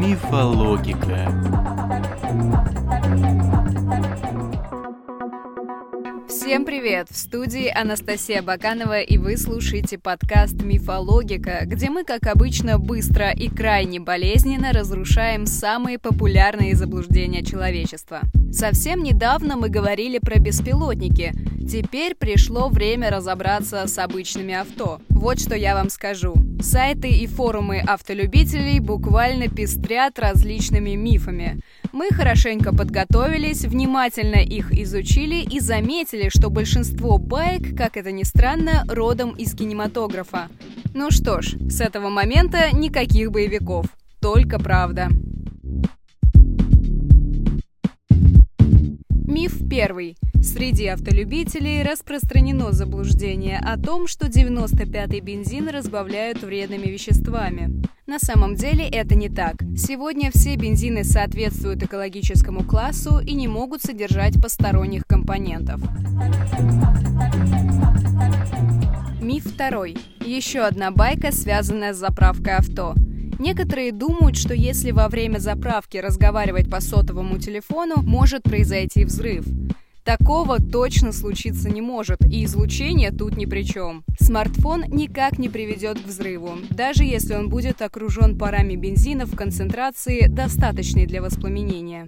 Мифологика. Всем привет! В студии Анастасия Баканова, и вы слушаете подкаст «Мифологика», где мы, как обычно, быстро и крайне болезненно разрушаем самые популярные заблуждения человечества. Совсем недавно мы говорили про беспилотники. Теперь пришло время разобраться с обычными авто. Вот что я вам скажу. Сайты и форумы автолюбителей буквально пестрят различными мифами. Мы хорошенько подготовились, внимательно их изучили и заметили, что большинство байк, как это ни странно, родом из кинематографа. Ну что ж, с этого момента никаких боевиков. Только правда. Миф первый. Среди автолюбителей распространено заблуждение о том, что 95-й бензин разбавляют вредными веществами. На самом деле это не так. Сегодня все бензины соответствуют экологическому классу и не могут содержать посторонних компонентов. Миф второй. Еще одна байка, связанная с заправкой авто. Некоторые думают, что если во время заправки разговаривать по сотовому телефону, может произойти взрыв. Такого точно случиться не может, и излучение тут ни при чем. Смартфон никак не приведет к взрыву, даже если он будет окружен парами бензина в концентрации, достаточной для воспламенения.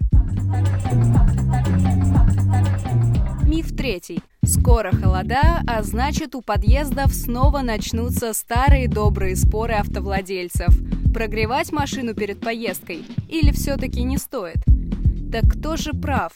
Миф третий. Скоро холода, а значит у подъездов снова начнутся старые добрые споры автовладельцев. Прогревать машину перед поездкой или все-таки не стоит? Так кто же прав?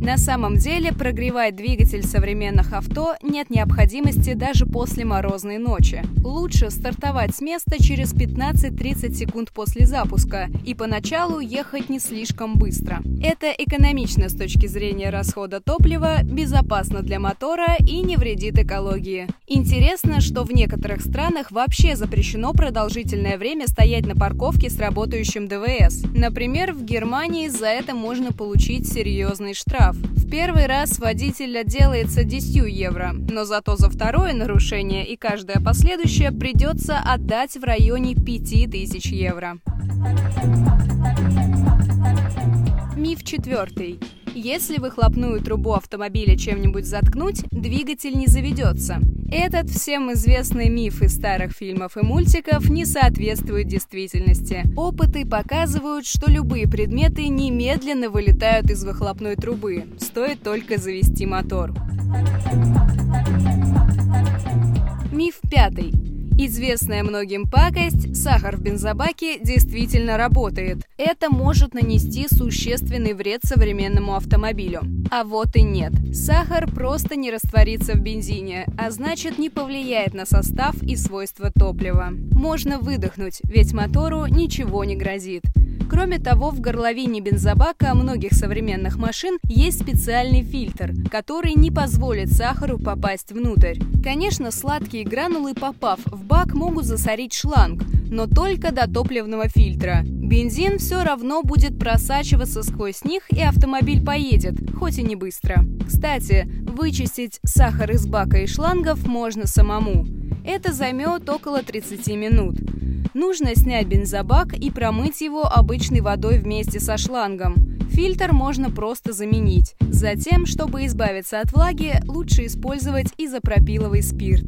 На самом деле прогревать двигатель современных авто нет необходимости даже после морозной ночи. Лучше стартовать с места через 15-30 секунд после запуска и поначалу ехать не слишком быстро. Это экономично с точки зрения расхода топлива, безопасно для мотора и не вредит экологии. Интересно, что в некоторых странах вообще запрещено продолжительное время стоять на парковке с работающим ДВС. Например, в Германии за это можно получить серьезный штраф первый раз водитель отделается 10 евро, но зато за второе нарушение и каждое последующее придется отдать в районе 5000 евро. Миф четвертый. Если выхлопную трубу автомобиля чем-нибудь заткнуть, двигатель не заведется. Этот всем известный миф из старых фильмов и мультиков не соответствует действительности. Опыты показывают, что любые предметы немедленно вылетают из выхлопной трубы, стоит только завести мотор. Миф пятый. Известная многим пакость «сахар в бензобаке» действительно работает. Это может нанести существенный вред современному автомобилю. А вот и нет. Сахар просто не растворится в бензине, а значит не повлияет на состав и свойства топлива. Можно выдохнуть, ведь мотору ничего не грозит. Кроме того, в горловине бензобака многих современных машин есть специальный фильтр, который не позволит сахару попасть внутрь. Конечно, сладкие гранулы, попав в бак, могут засорить шланг, но только до топливного фильтра. Бензин все равно будет просачиваться сквозь них, и автомобиль поедет, хоть и не быстро. Кстати, вычистить сахар из бака и шлангов можно самому. Это займет около 30 минут. Нужно снять бензобак и промыть его обычной водой вместе со шлангом. Фильтр можно просто заменить. Затем, чтобы избавиться от влаги, лучше использовать изопропиловый спирт.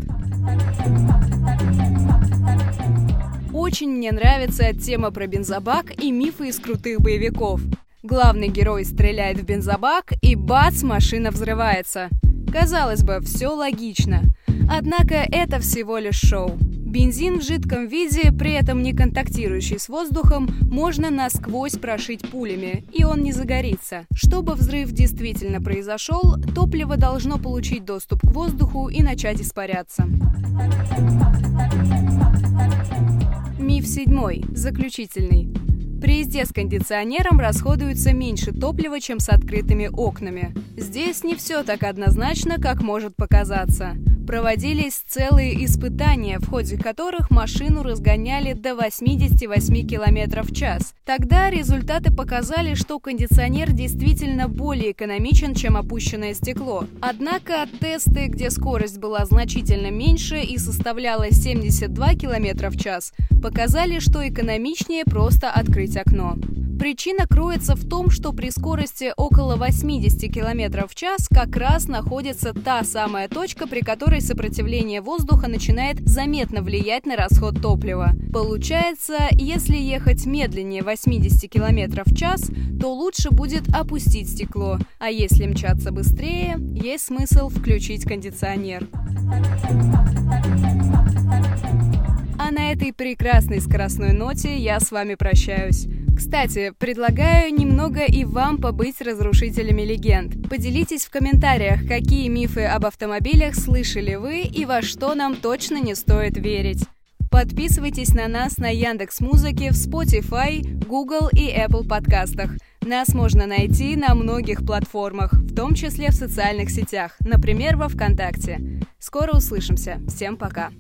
Очень мне нравится тема про бензобак и мифы из крутых боевиков. Главный герой стреляет в бензобак, и бац, машина взрывается. Казалось бы, все логично. Однако это всего лишь шоу. Бензин в жидком виде, при этом не контактирующий с воздухом, можно насквозь прошить пулями, и он не загорится. Чтобы взрыв действительно произошел, топливо должно получить доступ к воздуху и начать испаряться. Миф седьмой, заключительный. При езде с кондиционером расходуется меньше топлива, чем с открытыми окнами. Здесь не все так однозначно, как может показаться. Проводились целые испытания, в ходе которых машину разгоняли до 88 км в час. Тогда результаты показали, что кондиционер действительно более экономичен, чем опущенное стекло. Однако тесты, где скорость была значительно меньше и составляла 72 км в час, показали, что экономичнее просто открыть окно. Причина кроется в том, что при скорости около 80 км в час как раз находится та самая точка, при которой сопротивление воздуха начинает заметно влиять на расход топлива. Получается, если ехать медленнее 80 км в час, то лучше будет опустить стекло, а если мчаться быстрее, есть смысл включить кондиционер. А на этой прекрасной скоростной ноте я с вами прощаюсь. Кстати, предлагаю немного и вам побыть разрушителями легенд. Поделитесь в комментариях, какие мифы об автомобилях слышали вы и во что нам точно не стоит верить. Подписывайтесь на нас на Яндекс Музыке, в Spotify, Google и Apple подкастах. Нас можно найти на многих платформах, в том числе в социальных сетях, например, во ВКонтакте. Скоро услышимся. Всем пока.